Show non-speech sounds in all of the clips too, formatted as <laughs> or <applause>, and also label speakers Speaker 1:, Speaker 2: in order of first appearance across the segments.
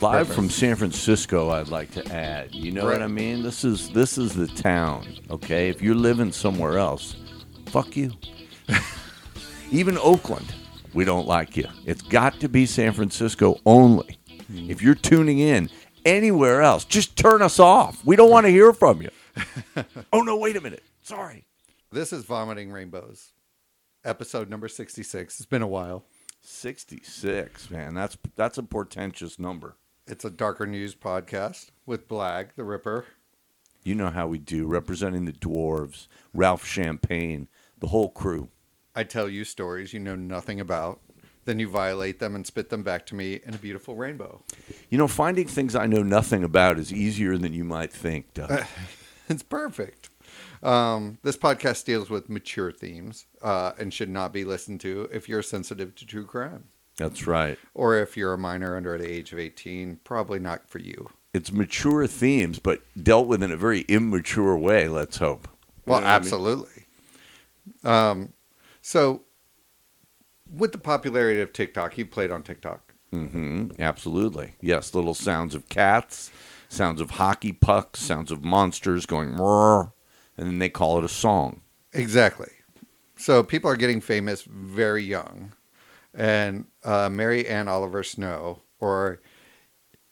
Speaker 1: Live from San Francisco, I'd like to add. You know what I mean? This is this is the town. Okay, if you're living somewhere else, fuck you. <laughs> Even Oakland, we don't like you. It's got to be San Francisco only. Hmm. If you're tuning in anywhere else, just turn us off. We don't want to hear from you. <laughs> oh no, wait a minute. Sorry.
Speaker 2: This is Vomiting Rainbows, episode number 66. It's been a while.
Speaker 1: 66, man. That's that's a portentous number.
Speaker 2: It's a Darker News podcast with Blag, the Ripper.
Speaker 1: You know how we do, representing the dwarves, Ralph Champagne, the whole crew.
Speaker 2: I tell you stories you know nothing about. Then you violate them and spit them back to me in a beautiful rainbow.
Speaker 1: You know, finding things I know nothing about is easier than you might think, Doug. <laughs>
Speaker 2: It's perfect. Um, this podcast deals with mature themes uh, and should not be listened to if you're sensitive to true crime.
Speaker 1: That's right.
Speaker 2: Or if you're a minor under the age of 18, probably not for you.
Speaker 1: It's mature themes, but dealt with in a very immature way, let's hope. You
Speaker 2: Well,
Speaker 1: know what I mean?
Speaker 2: absolutely. Um, so, with the popularity of TikTok, you played on TikTok.
Speaker 1: hmm Absolutely. Yes, little sounds of cats, sounds of hockey pucks, sounds of monsters going roar, and then they call it a song.
Speaker 2: Exactly. So, people are getting famous very young. And uh, Mary Ann Oliver Snow, or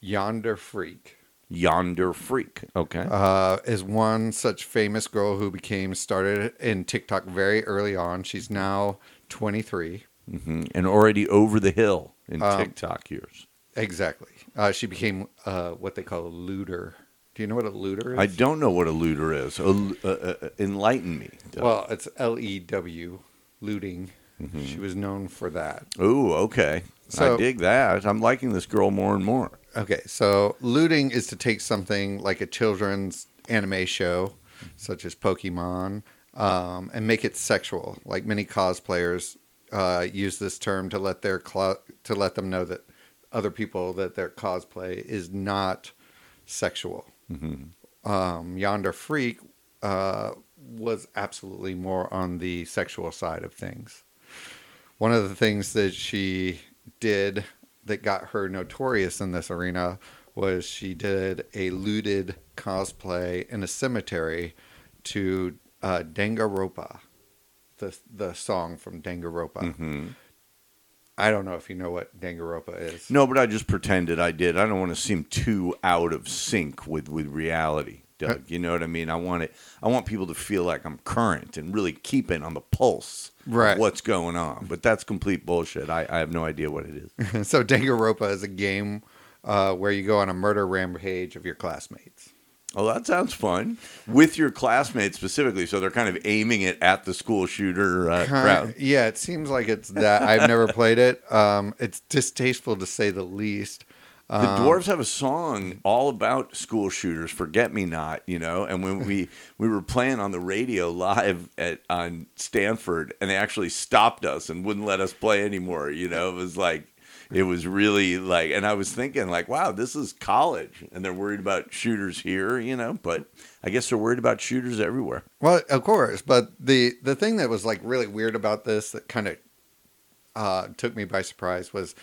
Speaker 2: Yonder Freak,
Speaker 1: Yonder freak. Okay.
Speaker 2: uh, is one such famous girl who became started in TikTok very early on. She's now 23.
Speaker 1: hmm And already over the hill in
Speaker 2: Um,
Speaker 1: TikTok years.
Speaker 2: Exactly. Uh, she became uh, what they call a lewder. Do you know what a lewder is?
Speaker 1: I don't know what a lewder is. Uh, uh, uh, enlighten me.
Speaker 2: Well, it's L E W, lewding. She was known for that.
Speaker 1: Ooh, okay.
Speaker 2: So-
Speaker 1: I dig that. I'm liking this girl more and more.
Speaker 2: Okay, so lewding is to take something like a children's anime show, such as Pokemon, um, and make it sexual. Like many cosplayers uh, use this term to let their cl- to let them know that other people that their cosplay is not sexual. Um, Yonder Freak uh, was absolutely more on the sexual side of things. One of the things that she did that got her notorious in this arena was she did a lewded cosplay in a cemetery to uh, Danganronpa, the the song from Danganronpa.
Speaker 1: hmm
Speaker 2: I don't know if you know what Danganronpa is.
Speaker 1: No, but I just pretended I did. I don't want to seem too out of sync with, with reality, Doug. You know what I mean? I want it. I want people to feel like I'm current and really keeping on the pulse
Speaker 2: Right.
Speaker 1: of what's going on. But that's complete bullshit. I, I have no idea what it is. <laughs>
Speaker 2: so Danganronpa is a game uh, where you go on a murder rampage of your classmates.
Speaker 1: Oh, that sounds fun. With your classmates specifically, so they're kind of aiming it at the school shooter uh, crowd.
Speaker 2: Yeah, it seems like it's that. I've never <laughs> played it. Um, it's distasteful to say the least.
Speaker 1: The
Speaker 2: Um,
Speaker 1: dwarves have a song all about school shooters, "Forget Me Not," you know. And when we <laughs> we were playing on the radio live at on Stanford, and they actually stopped us and wouldn't let us play anymore. You know, it was like it was really like, and I was thinking like, wow, this is college, and they're worried about shooters here, you know. But I guess they're worried about shooters everywhere.
Speaker 2: Well, of course, but the the thing that was like really weird about this that kind of uh, took me by surprise was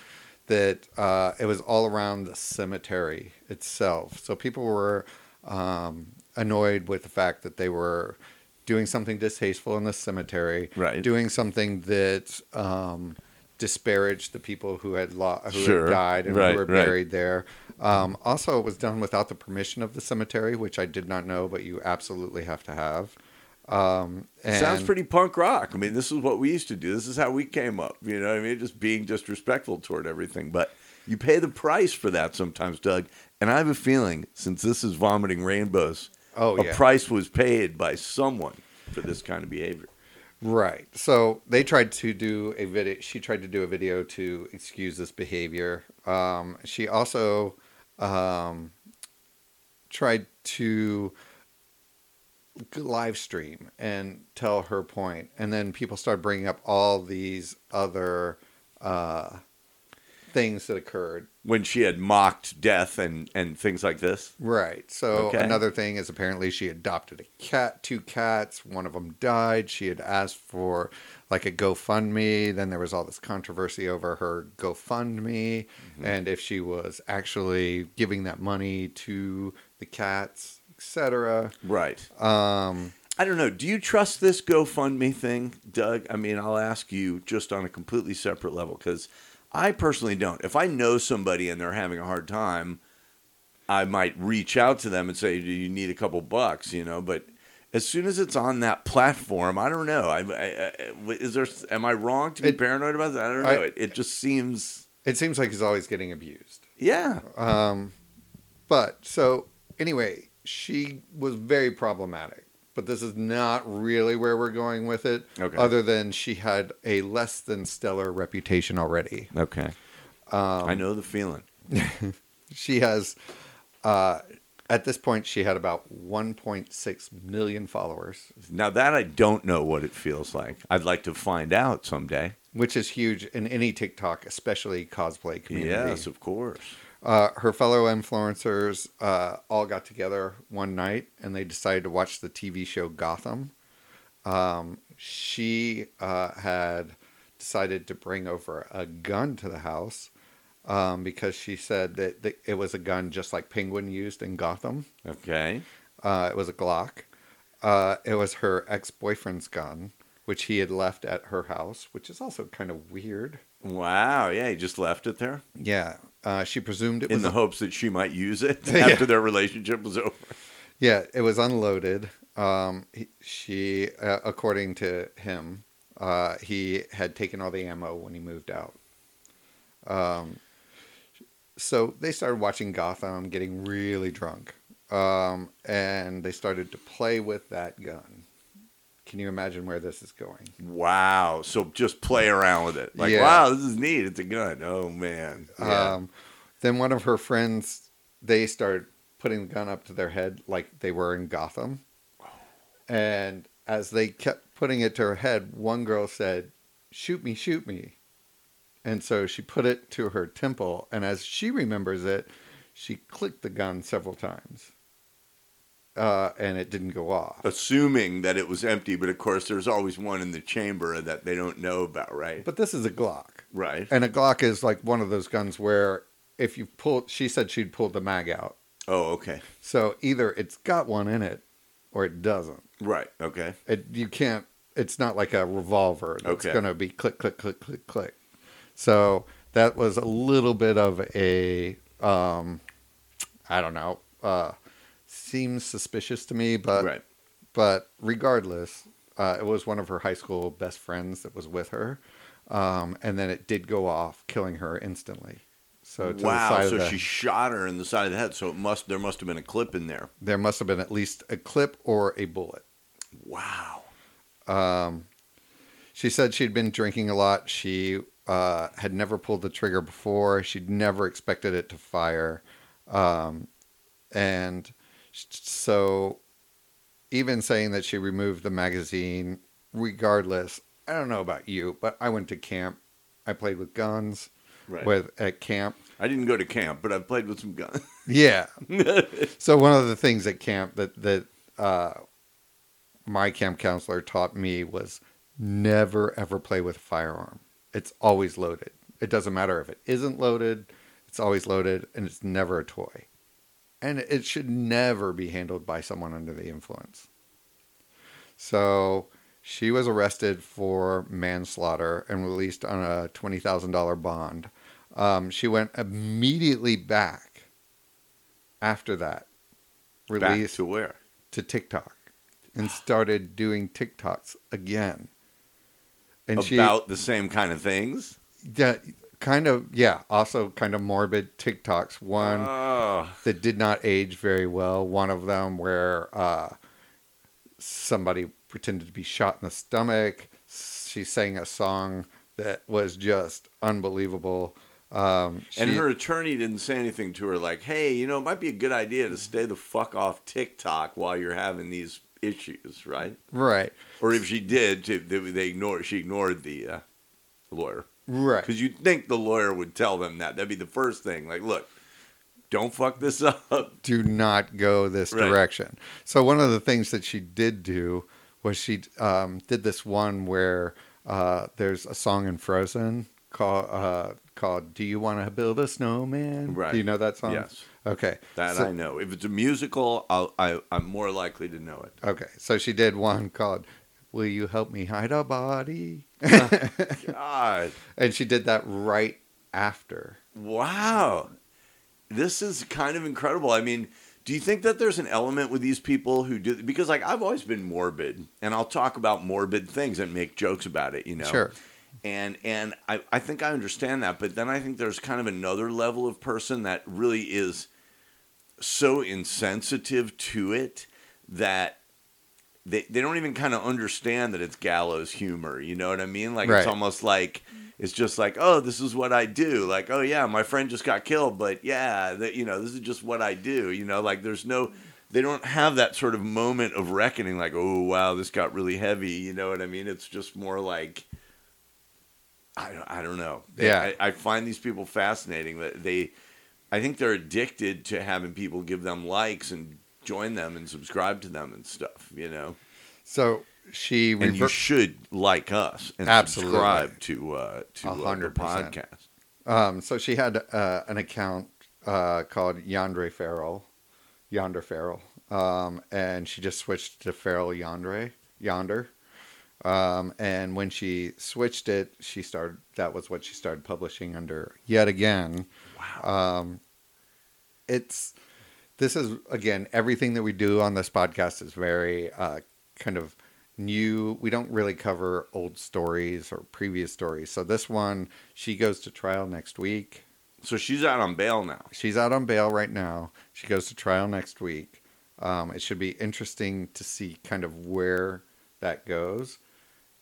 Speaker 2: that uh, it was all around the cemetery itself. So people were um, annoyed with the fact that they were doing something distasteful in the cemetery,
Speaker 1: Right.
Speaker 2: Doing something that um, disparaged the people who had lo- who
Speaker 1: Sure.
Speaker 2: had died and
Speaker 1: Right,
Speaker 2: who were
Speaker 1: right.
Speaker 2: buried there. Um, also, it was done without the permission of the cemetery, which I did not know, but you absolutely have to have. Um, and
Speaker 1: Sounds pretty punk rock. I mean, this is what we used to do. This is how we came up. You know what I mean? Just being disrespectful toward everything. But you pay the price for that sometimes, Doug. And I have a feeling, since this is vomiting rainbows,
Speaker 2: Oh,
Speaker 1: a price was paid by someone for this kind of behavior.
Speaker 2: Right. So they tried to do a video. She tried to do a video to excuse this behavior. Um, she also um, tried to live stream and tell her point, and then people start bringing up all these other uh, things that occurred.
Speaker 1: when she had mocked death and and things like this.
Speaker 2: Right. So
Speaker 1: Okay.
Speaker 2: another thing is apparently she adopted a cat, two cats. One of them died. She had asked for like a GoFundMe. Then there was all this controversy over her GoFundMe
Speaker 1: Mm-hmm.
Speaker 2: and if she was actually giving that money to the cats, etc.
Speaker 1: Right.
Speaker 2: Um,
Speaker 1: I don't know. Do you trust this GoFundMe thing, Doug? I mean, I'll ask you just on a completely separate level because I personally don't. If I know somebody and they're having a hard time, I might reach out to them and say, "Do you need a couple bucks?" You know, but as soon as it's on that platform, I don't know. I, I, I is there? Am I wrong to be
Speaker 2: It-
Speaker 1: paranoid about that? I don't know.
Speaker 2: I-
Speaker 1: it, it just seems,
Speaker 2: it seems like he's always getting abused.
Speaker 1: yeah.
Speaker 2: Um, but so anyway, she was very problematic. But this is not really where we're going with it.
Speaker 1: Okay.
Speaker 2: Other than she had a less than stellar reputation already.
Speaker 1: Okay.
Speaker 2: Um,
Speaker 1: I know the feeling. <laughs>
Speaker 2: She has, uh, at this point, she had about 1.6 million followers,
Speaker 1: Now that I don't know what it feels like. I'd like to find out someday.
Speaker 2: which is huge in any TikTok, especially cosplay community.
Speaker 1: Yes, of course.
Speaker 2: Uh, her fellow influencers uh, all got together one night and they decided to watch the TV show Gotham. Um, she uh, had decided to bring over a gun to the house um, because she said that, that it was a gun just like Penguin used in Gotham.
Speaker 1: Okay.
Speaker 2: Uh, it was a Glock. Uh, it was her ex boyfriend's gun, which he had left at her house, which is also kind of weird.
Speaker 1: Wow. Yeah, he just left it there
Speaker 2: Yeah. Uh, she presumed it was
Speaker 1: in
Speaker 2: was
Speaker 1: the hopes that she might use it <laughs>
Speaker 2: Yeah.
Speaker 1: after their relationship was over.
Speaker 2: Yeah, it was unloaded. Um, he, she, uh, according to him, uh, he had taken all the ammo when he moved out. Um, so they started watching Gotham, getting really drunk, um, and they started to play with that gun. Can you imagine where this is going?
Speaker 1: Wow. So just play around with it. Like,
Speaker 2: Yeah.
Speaker 1: wow, this is neat. It's a gun. Oh man. Yeah.
Speaker 2: Um, then one of her friends, they started putting the gun up to their head like they were in Gotham. And as they kept putting it to her head, one girl said, Shoot me, shoot me. And so she put it to her temple. And as she remembers it, she clicked the gun several times. Uh, and it didn't go off.
Speaker 1: Assuming that it was empty, but of course there's always one in the chamber that they don't know about, right?
Speaker 2: But this is a Glock.
Speaker 1: right.
Speaker 2: And a Glock is like one of those guns where if you pull, she said she'd pulled the mag out.
Speaker 1: Oh, okay.
Speaker 2: So either it's got one in it or it doesn't.
Speaker 1: Right. Okay.
Speaker 2: It you can't it's not like a revolver that's
Speaker 1: Okay.
Speaker 2: going to be click click click click click. So that was a little bit of a um I don't know, uh seems suspicious to me, but
Speaker 1: right.
Speaker 2: but regardless, uh, it was one of her high school best friends that was with her. Um, and then it did go off, killing her instantly. So to the
Speaker 1: wow. So
Speaker 2: the,
Speaker 1: she shot her in the side of the head. So it must there must have been a clip in there.
Speaker 2: there must have been at least a clip or a bullet.
Speaker 1: Wow.
Speaker 2: Um, she said she'd been drinking a lot. She uh, had never pulled the trigger before. She'd never expected it to fire. Um, and so, even saying that she removed the magazine, regardless, I don't know about you, but I went to camp. I played with guns
Speaker 1: Right.
Speaker 2: with at camp.
Speaker 1: I didn't go to camp, but I've played with some guns. <laughs>
Speaker 2: Yeah. <laughs> so one of the things at camp that that uh, my camp counselor taught me was never ever play with a firearm. It's always loaded. It doesn't matter if it isn't loaded. It's always loaded, and it's never a toy. And it should never be handled by someone under the influence. So she was arrested for manslaughter and released on a twenty thousand dollar bond. Um, she went immediately back after that,
Speaker 1: Back to where?
Speaker 2: to TikTok, and started doing TikToks again. And
Speaker 1: About the same kind of things.
Speaker 2: she, yeah, kind of, yeah, also kind of morbid TikToks. One
Speaker 1: Oh.
Speaker 2: that did not age very well. One of them where uh, somebody pretended to be shot in the stomach. She sang a song that was just unbelievable. Um,
Speaker 1: And her attorney didn't say anything to her like, "Hey, you know, it might be a good idea to stay the fuck off TikTok while you're having these issues, right?"
Speaker 2: right.
Speaker 1: Or if she did, they, they ignored. She ignored the uh, lawyer.
Speaker 2: Right.
Speaker 1: Because you'd think the lawyer would tell them that. That'd be the first thing. Like, look, don't fuck this <laughs> up.
Speaker 2: do not go this
Speaker 1: Right.
Speaker 2: direction. So one of the things that she did do was she um, did this one where uh, there's a song in Frozen called uh, called "Do You Want to Build a Snowman?"
Speaker 1: Right.
Speaker 2: Do you know that song?
Speaker 1: Yes.
Speaker 2: Okay.
Speaker 1: That
Speaker 2: so,
Speaker 1: I know. If it's a musical, I'll, I, I'm more likely to know it.
Speaker 2: Okay. So she did one called "Will You Help Me Hide a Body?"
Speaker 1: Oh, God. <laughs>
Speaker 2: and she did that right after.
Speaker 1: Wow. This is kind of incredible. I mean, do you think that there's an element with these people who do because like I've always been morbid and I'll talk about morbid things and make jokes about it, you know.
Speaker 2: Sure.
Speaker 1: And and I, I think I understand that, but then I think there's kind of another level of person that really is so insensitive to it that they they don't even kind of understand that it's gallows humor. You know what I mean? Like
Speaker 2: Right.
Speaker 1: it's almost like it's just like, oh, this is what I do. Like, oh yeah, my friend just got killed, but yeah, that you know, this is just what I do. You know, like there's no, they don't have that sort of moment of reckoning. Like, oh wow, this got really heavy. You know what I mean? It's just more like. I don't, I don't know.
Speaker 2: Yeah.
Speaker 1: I, I find these people fascinating. That they, I think they're addicted to having people give them likes and join them and subscribe to them and stuff. You know,
Speaker 2: So she
Speaker 1: and you should like us and
Speaker 2: Absolutely.
Speaker 1: subscribe to uh, to uh,
Speaker 2: hundred
Speaker 1: podcast.
Speaker 2: Um, so she had uh, an account uh, called Yandre Farrell, Yonder Farrell, um, and she just switched to Farrell Yandre, Yonder. Um, and when she switched it, she started. That was what she started publishing under yet again.
Speaker 1: Wow.
Speaker 2: Um, it's this is again everything that we do on this podcast is very uh, kind of new. We don't really cover old stories or previous stories. So this one, she goes to trial next week.
Speaker 1: so she's out on bail now.
Speaker 2: She's out on bail right now. She goes to trial next week. Um, it should be interesting to see kind of where that goes.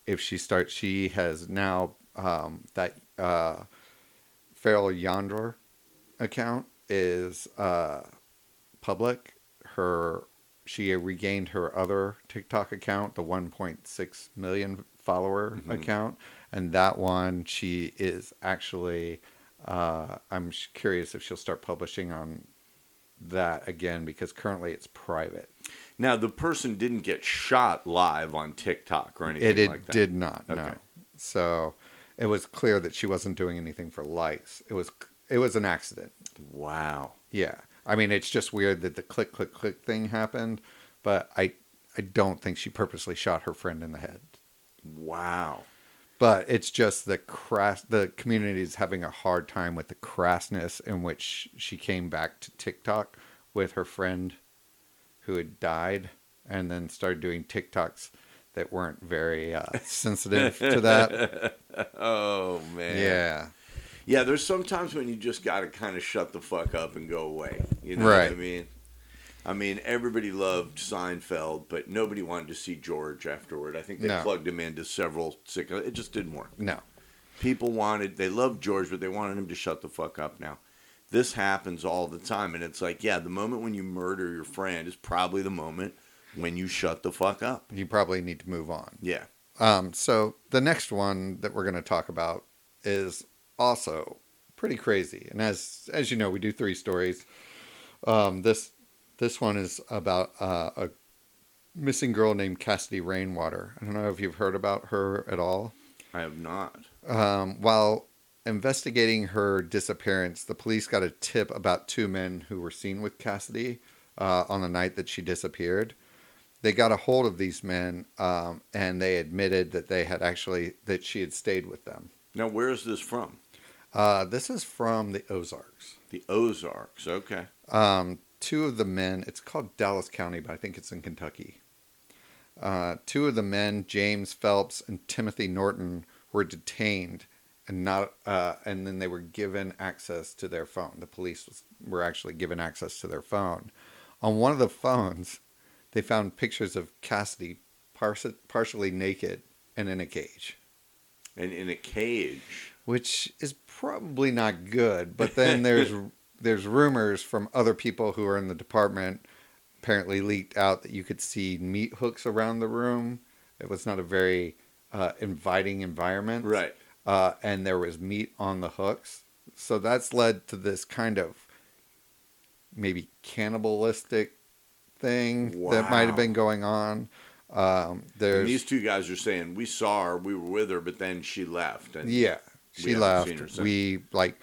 Speaker 2: If she starts, she has now um, that uh, Farrell Yondor account is uh, public. Her she regained her other TikTok account, the 1.6 million follower
Speaker 1: Mhm.
Speaker 2: account, and that one she is actually. Uh, I'm curious if she'll start publishing on that again because currently it's private.
Speaker 1: Now the person didn't get shot live on TikTok or anything
Speaker 2: It, it
Speaker 1: like that.
Speaker 2: did not. No.
Speaker 1: Okay.
Speaker 2: So it was clear that she wasn't doing anything for likes. It was it was an accident.
Speaker 1: Wow.
Speaker 2: Yeah. I mean, it's just weird that the click click click thing happened, but I I don't think she purposely shot her friend in the head.
Speaker 1: Wow.
Speaker 2: But it's just the crass. The community is having a hard time with the crassness in which she came back to TikTok with her friend who had died, and then started doing TikToks that weren't very uh, sensitive to that. <laughs>
Speaker 1: oh man.
Speaker 2: Yeah,
Speaker 1: Yeah, there's sometimes when you just got to kind of shut the fuck up and go away. You know what I
Speaker 2: Right.
Speaker 1: mean? I mean, everybody loved Seinfeld, but nobody wanted to see George afterward. I think they
Speaker 2: No.
Speaker 1: plugged him into several sick. It just didn't work.
Speaker 2: no,
Speaker 1: People wanted, they loved George, but they wanted him to shut the fuck up now. This happens all the time. And it's like, yeah, the moment when you murder your friend is probably the moment when you shut the fuck up.
Speaker 2: you probably need to move on.
Speaker 1: Yeah.
Speaker 2: Um, so the next one that we're going to talk about is also pretty crazy. And as as you know, we do three stories. Um, this this one is about uh, a missing girl named Cassidy Rainwater. I don't know if you've heard about her at all.
Speaker 1: I have not.
Speaker 2: Um, while investigating her disappearance, the police got a tip about two men who were seen with Cassidy uh, on the night that she disappeared. They got a hold of these men, um, and they admitted that they had actually that she had stayed with them.
Speaker 1: Now, where is this from?
Speaker 2: Uh, this is from the Ozarks.
Speaker 1: The Ozarks. Okay.
Speaker 2: Um, two of the men, it's called Dallas County, but I think it's in Kentucky. Uh, two of the men, James Phelps and Timothy Norton, were detained and not, uh, and then they were given access to their phone. The police was, were actually given access to their phone. On one of the phones, they found pictures of Cassidy partially naked and in a cage,
Speaker 1: And in a cage.
Speaker 2: which is probably not good. But then <laughs> there's there's rumors from other people who are in the department apparently leaked out that you could see meat hooks around the room. It was not a very uh, inviting environment.
Speaker 1: Right.
Speaker 2: uh, and there was meat on the hooks. So that's led to this kind of maybe cannibalistic thing that might have been going on. Um,
Speaker 1: And these two guys are saying we saw her, we were with her, but then she left. And
Speaker 2: yeah, she left.
Speaker 1: seen her since.
Speaker 2: We like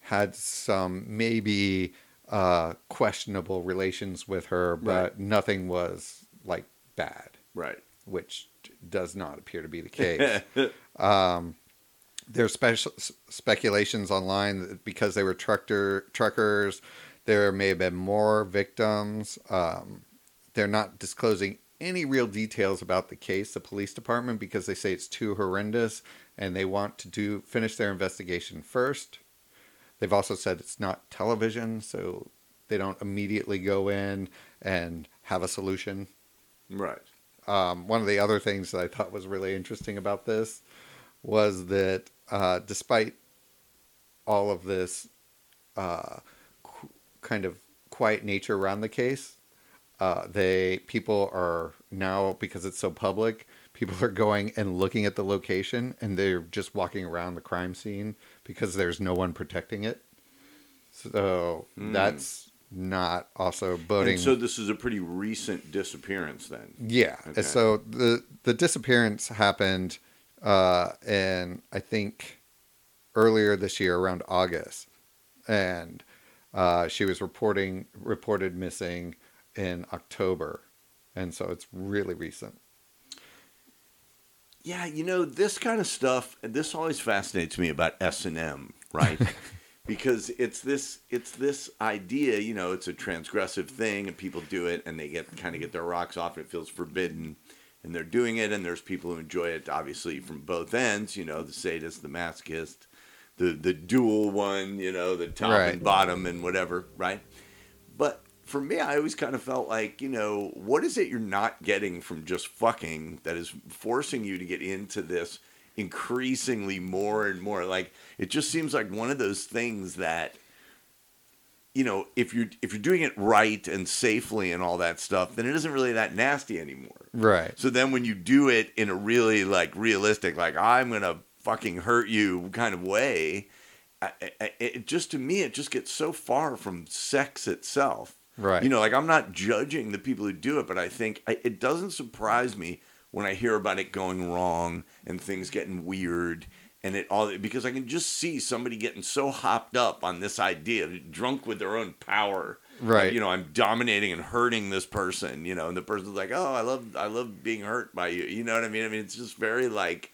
Speaker 2: had some maybe uh, questionable relations with her, but
Speaker 1: Right.
Speaker 2: nothing was like bad,
Speaker 1: right.
Speaker 2: which does not appear to be the case. <laughs> um, there's special speculations online that because they were trucker truckers, there may have been more victims. Um, they're not disclosing any real details about the case, the police department, because they say it's too horrendous and they want to do finish their investigation first. They've also said it's not television, so they don't immediately go in and have a solution.
Speaker 1: right.
Speaker 2: Um, one of the other things that I thought was really interesting about this was that uh, despite all of this uh, qu- kind of quiet nature around the case, uh, they people are now because it's so public. People are going and looking at the location, and they're just walking around the crime scene because there's no one protecting it. So
Speaker 1: Hmm.
Speaker 2: that's not also boding.
Speaker 1: And so this is a pretty recent disappearance then.
Speaker 2: Yeah.
Speaker 1: Okay.
Speaker 2: So the the disappearance happened uh in I think earlier this year around August. And uh she was reporting reported missing in October. And so it's really recent.
Speaker 1: Yeah, you know this kind of stuff. This always fascinates me about S and M, right? <laughs> because it's this it's this idea. You know, it's a transgressive thing, and people do it, and they get kind of get their rocks off, and it feels forbidden, and they're doing it, and there's people who enjoy it, obviously from both ends. You know, the sadist, the masochist, the the dual one. You know, the top
Speaker 2: Right.
Speaker 1: and bottom, and whatever, right? But for me, I always kind of felt like, you know, what is it you're not getting from just fucking that is forcing you to get into this increasingly more and more? Like, it just seems like one of those things that, you know, if you're if you're doing it right and safely and all that stuff, then it isn't really that nasty anymore.
Speaker 2: Right.
Speaker 1: So then when you do it in a really like realistic, like I'm gonna fucking hurt you kind of way, I, I, it just to me it just gets so far from sex itself.
Speaker 2: Right.
Speaker 1: You know, like I'm not judging the people who do it, but I think I, it doesn't surprise me when I hear about it going wrong and things getting weird and it all because I can just see somebody getting so hopped up on this idea, drunk with their own power.
Speaker 2: Right.
Speaker 1: Like, you know, I'm dominating and hurting this person, you know, and the person's like, "Oh, I love I love being hurt by you." You know what I mean? I mean, it's just very like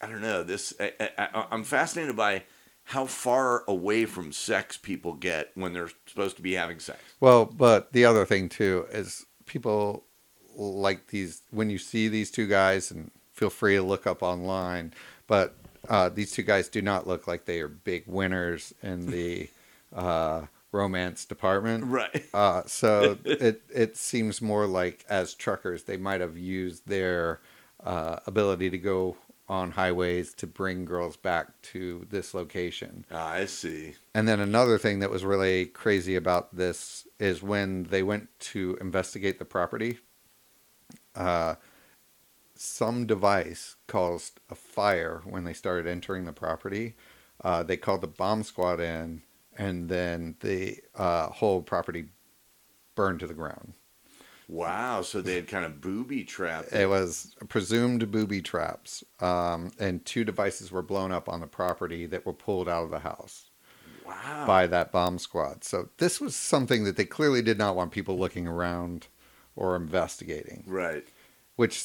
Speaker 1: I don't know. This I, I, I'm fascinated by how far away from sex people get when they're supposed to be having sex.
Speaker 2: Well, but the other thing too is people like these when you see these two guys and feel free to look up online, but uh, these two guys do not look like they are big winners in the <laughs> uh, romance department.
Speaker 1: Right. <laughs>
Speaker 2: Uh, so it it seems more like as truckers they might have used their uh, ability to go on highways to bring girls back to this location.
Speaker 1: Ah, I see.
Speaker 2: And then another thing that was really crazy about this is when they went to investigate the property, uh, some device caused a fire when they started entering the property. Uh, they called the bomb squad in, and then the uh, whole property burned to the ground.
Speaker 1: Wow. So they had kind of booby trapped.
Speaker 2: It was presumed booby traps, um, and two devices were blown up on the property that were pulled out of the house.
Speaker 1: Wow.
Speaker 2: by that bomb squad. So this was something that they clearly did not want people looking around or investigating,
Speaker 1: Right.
Speaker 2: which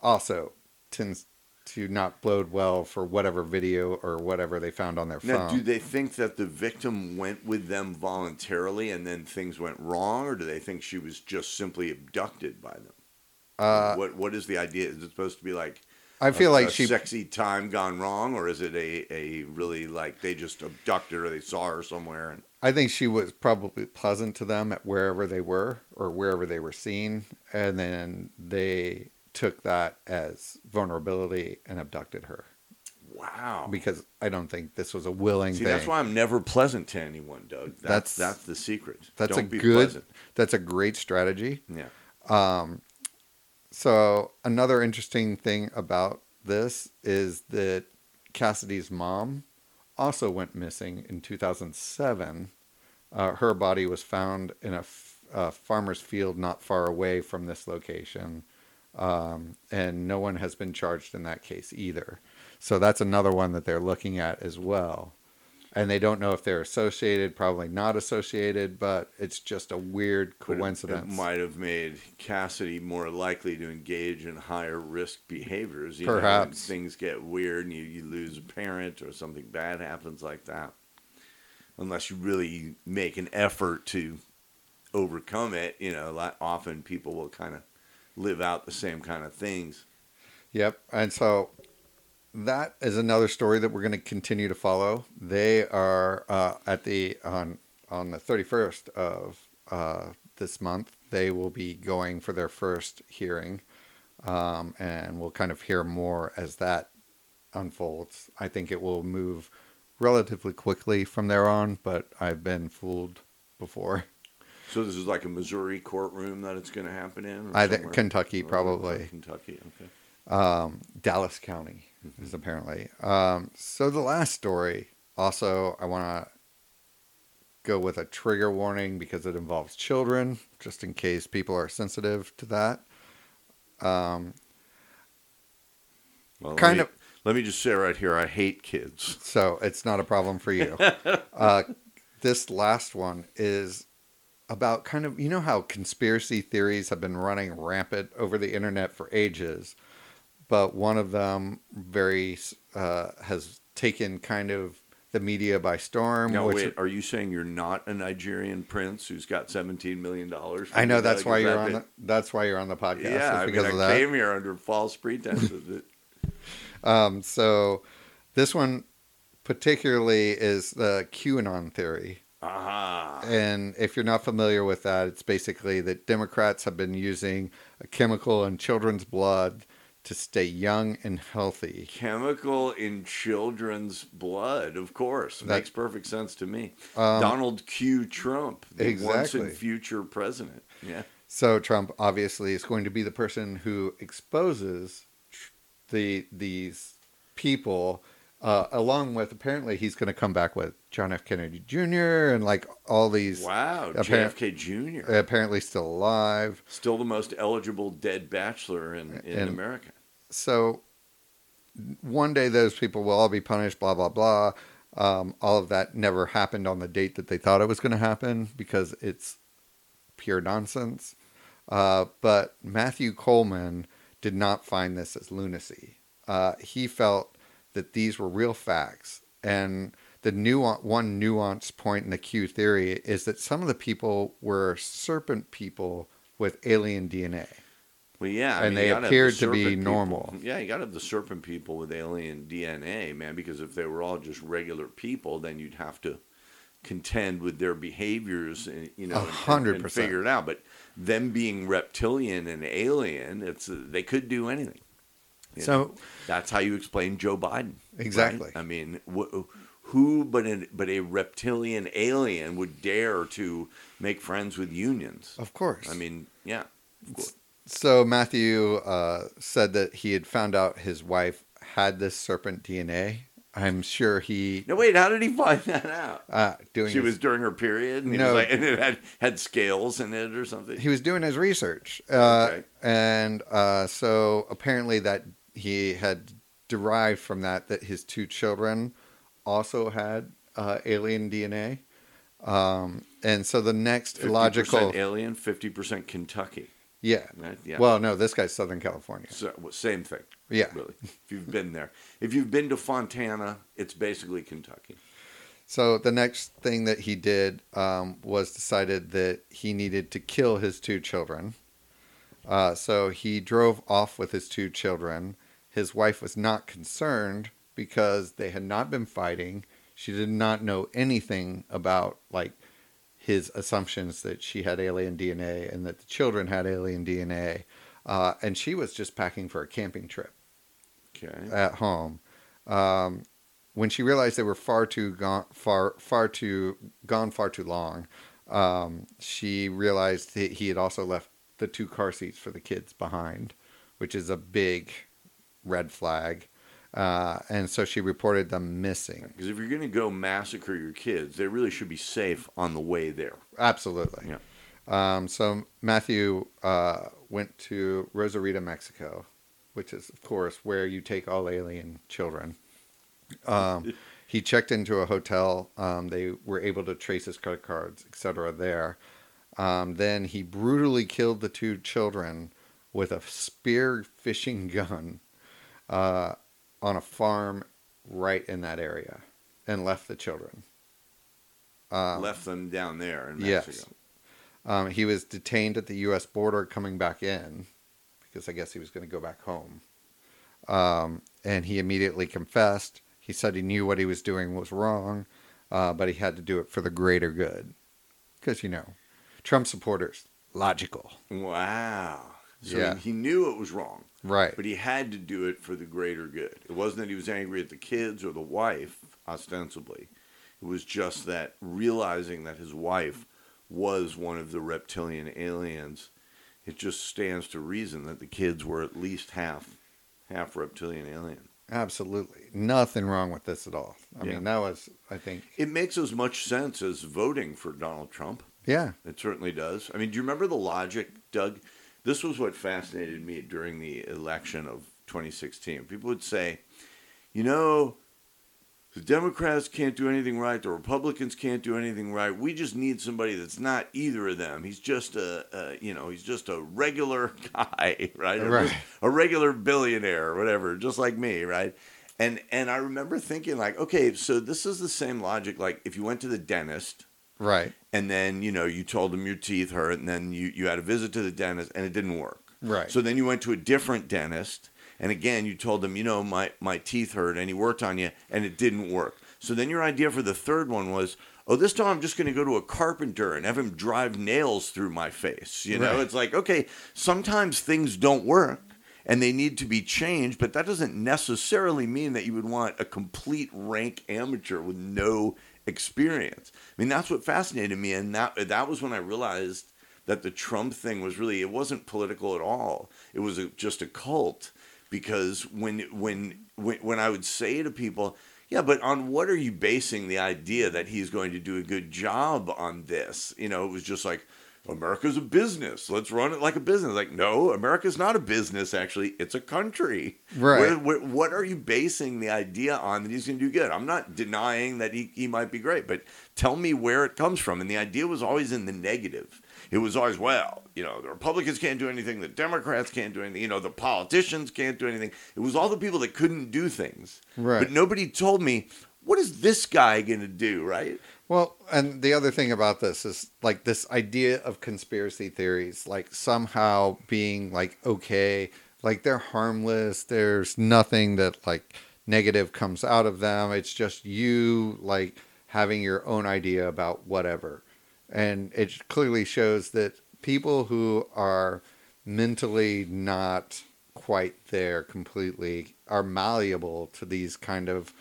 Speaker 2: also tends to not bode well for whatever video or whatever they found on their
Speaker 1: Now,
Speaker 2: phone.
Speaker 1: do they think that the victim went with them voluntarily and then things went wrong, or do they think she was just simply abducted by them?
Speaker 2: uh,
Speaker 1: what What is the idea? Is it supposed to be like
Speaker 2: I feel
Speaker 1: a,
Speaker 2: like
Speaker 1: a
Speaker 2: she
Speaker 1: sexy time gone wrong, or is it a, a really like they just abducted her, or they saw her somewhere? And
Speaker 2: I think she was probably pleasant to them at wherever they were or wherever they were seen, and then they took that as vulnerability and abducted her
Speaker 1: wow,
Speaker 2: because I don't think this was a willing
Speaker 1: see,
Speaker 2: thing.
Speaker 1: that's why I'm never pleasant to anyone, Doug. That's
Speaker 2: That's-
Speaker 1: that's, the secret.
Speaker 2: that's
Speaker 1: Don't
Speaker 2: a
Speaker 1: be
Speaker 2: good
Speaker 1: pleasant.
Speaker 2: that's a great strategy.
Speaker 1: Yeah.
Speaker 2: Um, so another interesting thing about this is that Cassidy's mom also went missing in 2007. Uh, her body was found in a, f- a farmer's field not far away from this location, um, and no one has been charged in that case either. So that's another one that they're looking at as well. And they don't know if they're associated, probably not associated, but it's just a weird
Speaker 1: But it-
Speaker 2: coincidence.
Speaker 1: It, might have made Cassidy more likely to engage in higher risk behaviors. You know,
Speaker 2: Perhaps.
Speaker 1: things get weird and you, you lose a parent or something bad happens like that. Unless you really make an effort to overcome it, you know, often people will kind of live out the same kind of things.
Speaker 2: Yep. And so that is another story that we're going to continue to follow. They are uh, at the on on the 31st of uh, this month. They will be going for their first hearing, um, and we'll kind of hear more as that unfolds. I think it will move relatively quickly from there on, but I've been fooled before.
Speaker 1: So this is like a Missouri courtroom that it's going to happen in?
Speaker 2: I think? Kentucky
Speaker 1: Or-
Speaker 2: probably.
Speaker 1: Kentucky, okay.
Speaker 2: um, Dallas County is apparently. Um, so the last story, also, I want to go with a trigger warning because it involves children, just in case people are sensitive to that. Um,
Speaker 1: Well,
Speaker 2: Kind
Speaker 1: let
Speaker 2: of-
Speaker 1: me, Let me just say right here, I hate kids.
Speaker 2: so it's not a problem for you. <laughs> uh, this last one is about kind of you know how conspiracy theories have been running rampant over the internet for ages, but one of them very uh, has taken kind of the media by storm.
Speaker 1: Now,
Speaker 2: which
Speaker 1: wait, are you saying you're not a Nigerian prince who's got $17 million?
Speaker 2: I know that's why you're
Speaker 1: that
Speaker 2: on.
Speaker 1: the-
Speaker 2: that's why you're on the podcast.
Speaker 1: Yeah, I
Speaker 2: because
Speaker 1: mean,
Speaker 2: of
Speaker 1: I came here under false pretenses. <laughs> that-
Speaker 2: Um, so this one particularly is the QAnon theory.
Speaker 1: Aha.
Speaker 2: And if you're not familiar with that, it's basically that Democrats have been using a chemical in children's blood to stay young and healthy.
Speaker 1: Chemical in children's blood, of course.
Speaker 2: That-
Speaker 1: Makes perfect sense to me.
Speaker 2: Um,
Speaker 1: Donald Q. Trump, the once
Speaker 2: Exactly.
Speaker 1: and future president. Yeah.
Speaker 2: So Trump obviously is going to be the person who exposes the these people, uh, along with apparently he's going to come back with John F. Kennedy Jr. and like all these
Speaker 1: Wow. JFK Jr.
Speaker 2: apparently still alive.
Speaker 1: Still the most eligible dead bachelor in, in
Speaker 2: And-
Speaker 1: America.
Speaker 2: so one day those people will all be punished blah blah blah um, all of that never happened on the date that they thought it was going to happen because it's pure nonsense uh, but matthew coleman did not find this as lunacy uh, he felt that these were real facts and the nuance, one nuance point in the Q theory is that some of the people were serpent people with alien DNA.
Speaker 1: Well, yeah, I
Speaker 2: And
Speaker 1: mean,
Speaker 2: they
Speaker 1: you the
Speaker 2: appeared to be
Speaker 1: people-
Speaker 2: normal.
Speaker 1: Yeah, you got to have the serpent people with alien DNA, man. Because if they were all just regular people, then you'd have to contend with their behaviors, and, you know,
Speaker 2: hundred percent.
Speaker 1: figure it out. But them being reptilian and alien, it's uh, they could do anything. You know,
Speaker 2: So
Speaker 1: that's how you explain Joe Biden. right?
Speaker 2: Exactly.
Speaker 1: I mean, wh- who but a, but a reptilian alien would dare to make friends with unions?
Speaker 2: of course.
Speaker 1: I mean, yeah.
Speaker 2: So Matthew uh, said that he had found out his wife had this serpent DNA. I'm sure he
Speaker 1: No, wait. How did he find <laughs> that out?
Speaker 2: uh, doing
Speaker 1: She
Speaker 2: his,
Speaker 1: was during her period, and,
Speaker 2: No.
Speaker 1: like, <laughs> and it had had scales in it or something.
Speaker 2: he was doing his research, uh,
Speaker 1: Okay.
Speaker 2: and uh, so apparently that he had derived from that that his two children also had uh, alien DNA. Um, and so the next
Speaker 1: 50%
Speaker 2: illogical,
Speaker 1: alien, fifty percent Kentucky.
Speaker 2: yeah.
Speaker 1: Right? Yeah.
Speaker 2: Well, no, this guy's Southern California.
Speaker 1: So, well, same thing.
Speaker 2: Yeah.
Speaker 1: Really. If you've been there, if you've been to Fontana, it's basically Kentucky.
Speaker 2: So the next thing that he did um, was decided that he needed to kill his two children. Uh, so he drove off with his two children. His wife was not concerned because they had not been fighting. She did not know anything about like his assumptions that she had alien DNA and that the children had alien DNA. Uh, and she was just packing for a camping trip
Speaker 1: Okay.
Speaker 2: at home. Um, when she realized they were far too gone, far far too gone far too long, um, she realized that he had also left the two car seats for the kids behind, which is a big red flag. uh, and so she reported them missing.
Speaker 1: Because if you're going to go massacre your kids, they really should be safe on the way there.
Speaker 2: Absolutely.
Speaker 1: Yeah.
Speaker 2: Um, so Matthew uh, went to Rosarita, Mexico, which is, of course, where you take all alien children. Um, <laughs> he checked into a hotel. Um, they were able to trace his credit cards, etc. There. Um, then he brutally killed the two children with a spear fishing <laughs> gun uh, on a farm right in that area, and left the children. Um,
Speaker 1: Left them down there in
Speaker 2: Yes.
Speaker 1: Mexico.
Speaker 2: um, he was detained at the U.S. border coming back in because I guess he was going to go back home. Um, and he immediately confessed. He said he knew what he was doing was wrong, uh, but he had to do it for the greater good. Because, you know, Trump supporters, logical.
Speaker 1: Wow. So
Speaker 2: Yeah.
Speaker 1: he, he knew it was wrong,
Speaker 2: Right.
Speaker 1: but he had to do it for the greater good. It wasn't that he was angry at the kids or the wife, ostensibly. It was just that realizing that his wife was one of the reptilian aliens, it just stands to reason that the kids were at least half half reptilian alien.
Speaker 2: Absolutely. Nothing wrong with this at all. I
Speaker 1: Yeah.
Speaker 2: mean, that was, I think,
Speaker 1: It makes as much sense as voting for Donald Trump.
Speaker 2: yeah.
Speaker 1: It certainly does. I mean, do you remember the logic, Doug? This was what fascinated me during the election of 2016. People would say, you know, the Democrats can't do anything right, the Republicans can't do anything right. We just need somebody that's not either of them. He's just a, a you know, he's just a regular <laughs> guy, right?
Speaker 2: Right.
Speaker 1: just a regular billionaire or whatever, just like me, right? And and I remember thinking like, okay, so this is the same logic like if you went to the dentist
Speaker 2: Right.
Speaker 1: And then you know you told him your teeth hurt and then you, you had a visit to the dentist and it didn't work
Speaker 2: Right.
Speaker 1: so then you went to a different dentist and again you told him you know my, my teeth hurt and he worked on you and it didn't work so then your idea for the third one was oh this time i'm just going to go to a carpenter and have him drive nails through my face you know
Speaker 2: Right.
Speaker 1: it's like okay sometimes things don't work and they need to be changed but that doesn't necessarily mean that you would want a complete rank amateur with no experience. I mean that's what fascinated me and that that was when i realized that the trump thing was really it wasn't political at all. It was a, just a cult because when when when when i would say to people yeah but on what are you basing the idea that he's going to do a good job on this? You know it was just like America's a business. Let's run it like a business. Like, no, America's not a business. Actually, it's a country.
Speaker 2: Right.
Speaker 1: Where- what are you basing the idea on that he's going to do good? I'm not denying that he, he might be great, but tell me where it comes from. And the idea was always in the negative. It was always, well, you know, the Republicans can't do anything, the Democrats can't do anything, you know, the politicians can't do anything. It was all the people that couldn't do things.
Speaker 2: Right.
Speaker 1: But nobody told me, what is this guy going to do, right?
Speaker 2: Well, and the other thing about this is like this idea of conspiracy theories, like somehow being like okay, like they're harmless. There's nothing that like negative comes out of them. It's just you like having your own idea about whatever. And it clearly shows that people who are mentally not quite there completely are malleable to these kind of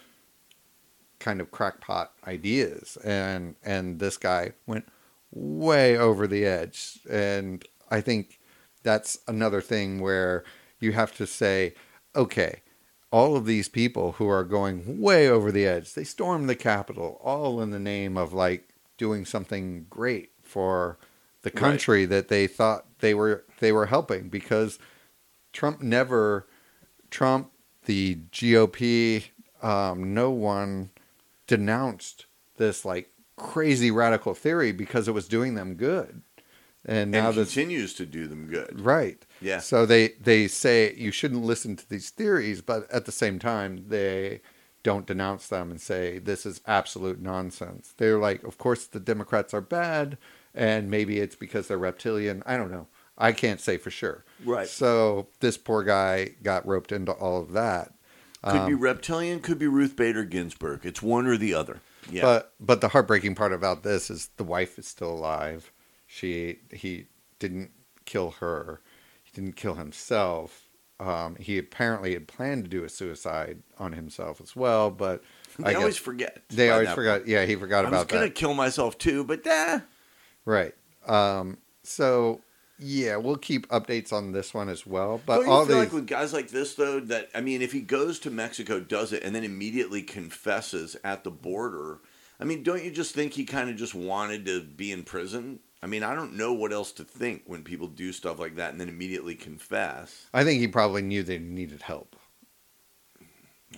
Speaker 2: kind of crackpot ideas. And and this guy went way over the edge. And i think that's another thing where you have to say okay all of these people who are going way over the edge they stormed the capitol all in the name of like doing something great for the
Speaker 1: Right.
Speaker 2: country that they thought they were they were helping. Because Trump never Trump the GOP um, no one denounced this like crazy radical theory because it was doing them good. And now
Speaker 1: and continues to do them good.
Speaker 2: right.
Speaker 1: Yeah.
Speaker 2: so they they say you shouldn't listen to these theories but at the same time they don't denounce them and say this is absolute nonsense. They're like of course the democrats are bad and maybe it's because they're reptilian. I don't know. I can't say for sure.
Speaker 1: Right.
Speaker 2: so this poor guy got roped into all of that
Speaker 1: Could be reptilian, could be Ruth Bader Ginsburg. It's one or the other. Yeah.
Speaker 2: But but the heartbreaking part about this is the wife is still alive. She he didn't kill her. He didn't kill himself. Um, he apparently had planned to do a suicide on himself as well, but
Speaker 1: they
Speaker 2: I
Speaker 1: always forget.
Speaker 2: they always forgot.
Speaker 1: point.
Speaker 2: Yeah, he forgot
Speaker 1: I
Speaker 2: about that.
Speaker 1: I was gonna kill myself too, but eh.
Speaker 2: Right. Um, so Yeah, we'll keep updates on this one as well. But
Speaker 1: Don't you
Speaker 2: all
Speaker 1: feel
Speaker 2: these,
Speaker 1: like with guys like this though that I mean, if he goes to Mexico, does it, and then immediately confesses at the border, I mean, don't you just think he kind of just wanted to be in prison? I mean, I don't know what else to think when people do stuff like that and then immediately confess.
Speaker 2: I think he probably knew they needed help,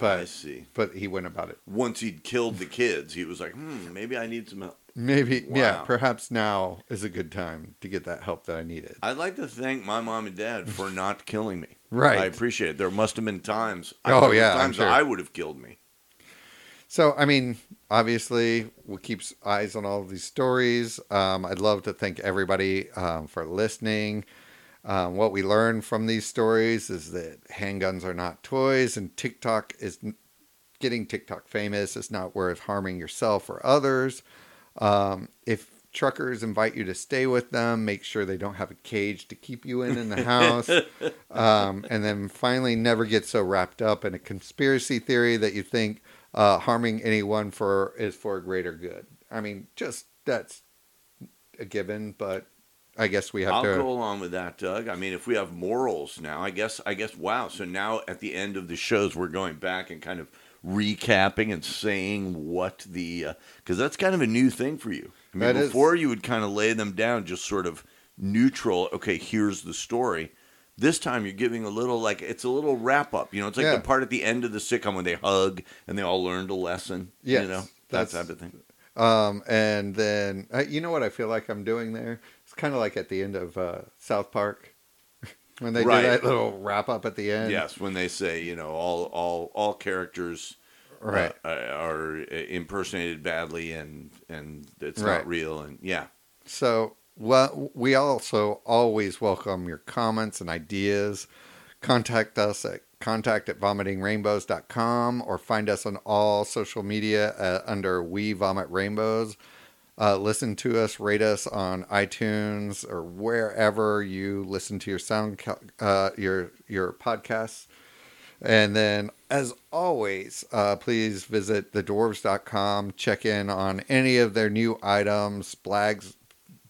Speaker 1: I see.
Speaker 2: but he went about it.
Speaker 1: Once he'd killed the kids, he was like, "Hmm, maybe I need some help."
Speaker 2: Maybe, yeah, perhaps now is a good time to get that help that I needed.
Speaker 1: I'd like to thank my mom and dad <laughs> for not killing me.
Speaker 2: Right.
Speaker 1: I appreciate it. There must have been times.
Speaker 2: Oh, yeah,
Speaker 1: times
Speaker 2: sure.
Speaker 1: I would have killed me.
Speaker 2: So, I mean, obviously, we'll keep eyes on all of these stories. Um, I'd love to thank everybody um, for listening. Um, what we learn from these stories is that handguns are not toys, and TikTok is getting TikTok famous is not worth harming yourself or others. Um, if truckers invite you to stay with them, make sure they don't have a cage to keep you in in the house. <laughs> um, and then finally, never get so wrapped up in a conspiracy theory that you think uh, harming anyone for is for a greater good. I mean, just that's a given, but I guess we have
Speaker 1: I'll
Speaker 2: to.
Speaker 1: go along with that, Doug. I mean, if we have morals now, I guess, I guess, wow. So now at the end of the shows, we're going back and kind of recapping and saying what the, because that's kind of a new thing for you. I mean,
Speaker 2: That is.
Speaker 1: before you would kind of lay them down, just sort of neutral. Okay, here's the story. This time you're giving a little like it's a little wrap up. You know, it's like
Speaker 2: Yeah.
Speaker 1: the part at the end of the sitcom when they hug and they all learned a lesson.
Speaker 2: Yes,
Speaker 1: you know that type of thing.
Speaker 2: Um, and then uh, you know what I feel like I'm doing there? It's kind of like at the end of uh, South Park when they
Speaker 1: Right.
Speaker 2: do that little wrap up at the end.
Speaker 1: Yes, when they say you know all all all characters
Speaker 2: Right.
Speaker 1: uh, are impersonated badly and and it's
Speaker 2: Right.
Speaker 1: not real and yeah
Speaker 2: So, well, we also always welcome your comments and ideas. Contact us at contact at vomitingrainbows.com or find us on all social media uh, under We Vomit Rainbows. Uh, listen to us, rate us on iTunes or wherever you listen to your sound, uh, your your podcasts. And then, as always, uh, please visit thedwarves.com. Check in on any of their new items Blag's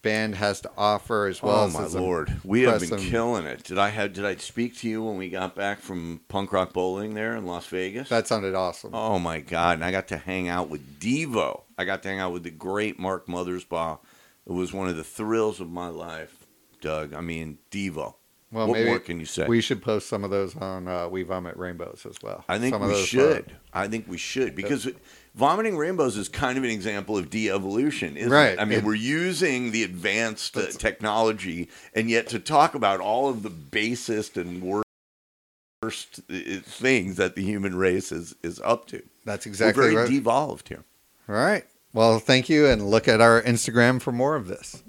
Speaker 2: band has to offer, as well
Speaker 1: oh
Speaker 2: as
Speaker 1: my lord we have been killing it did i have did i speak to you when we got back from punk rock bowling there in las vegas
Speaker 2: That sounded awesome.
Speaker 1: oh my god and i got to hang out with devo i got to hang out with the great mark mothersbaugh it was one of the thrills of my life doug i mean devo
Speaker 2: well,
Speaker 1: what
Speaker 2: maybe
Speaker 1: more can you say
Speaker 2: we should post some of those on uh, We Vomit Rainbows as well.
Speaker 1: I think
Speaker 2: some
Speaker 1: we should. I think we should because vomiting rainbows is kind of an example of de-evolution, isn't
Speaker 2: Right.
Speaker 1: it? I mean,
Speaker 2: It-
Speaker 1: we're using the advanced uh, technology, and yet to talk about all of the basest and worst uh, things that the human race is is up to.
Speaker 2: that's exactly
Speaker 1: we're very
Speaker 2: right.
Speaker 1: devolved here.
Speaker 2: All right. Well, thank you, and look at our Instagram for more of this.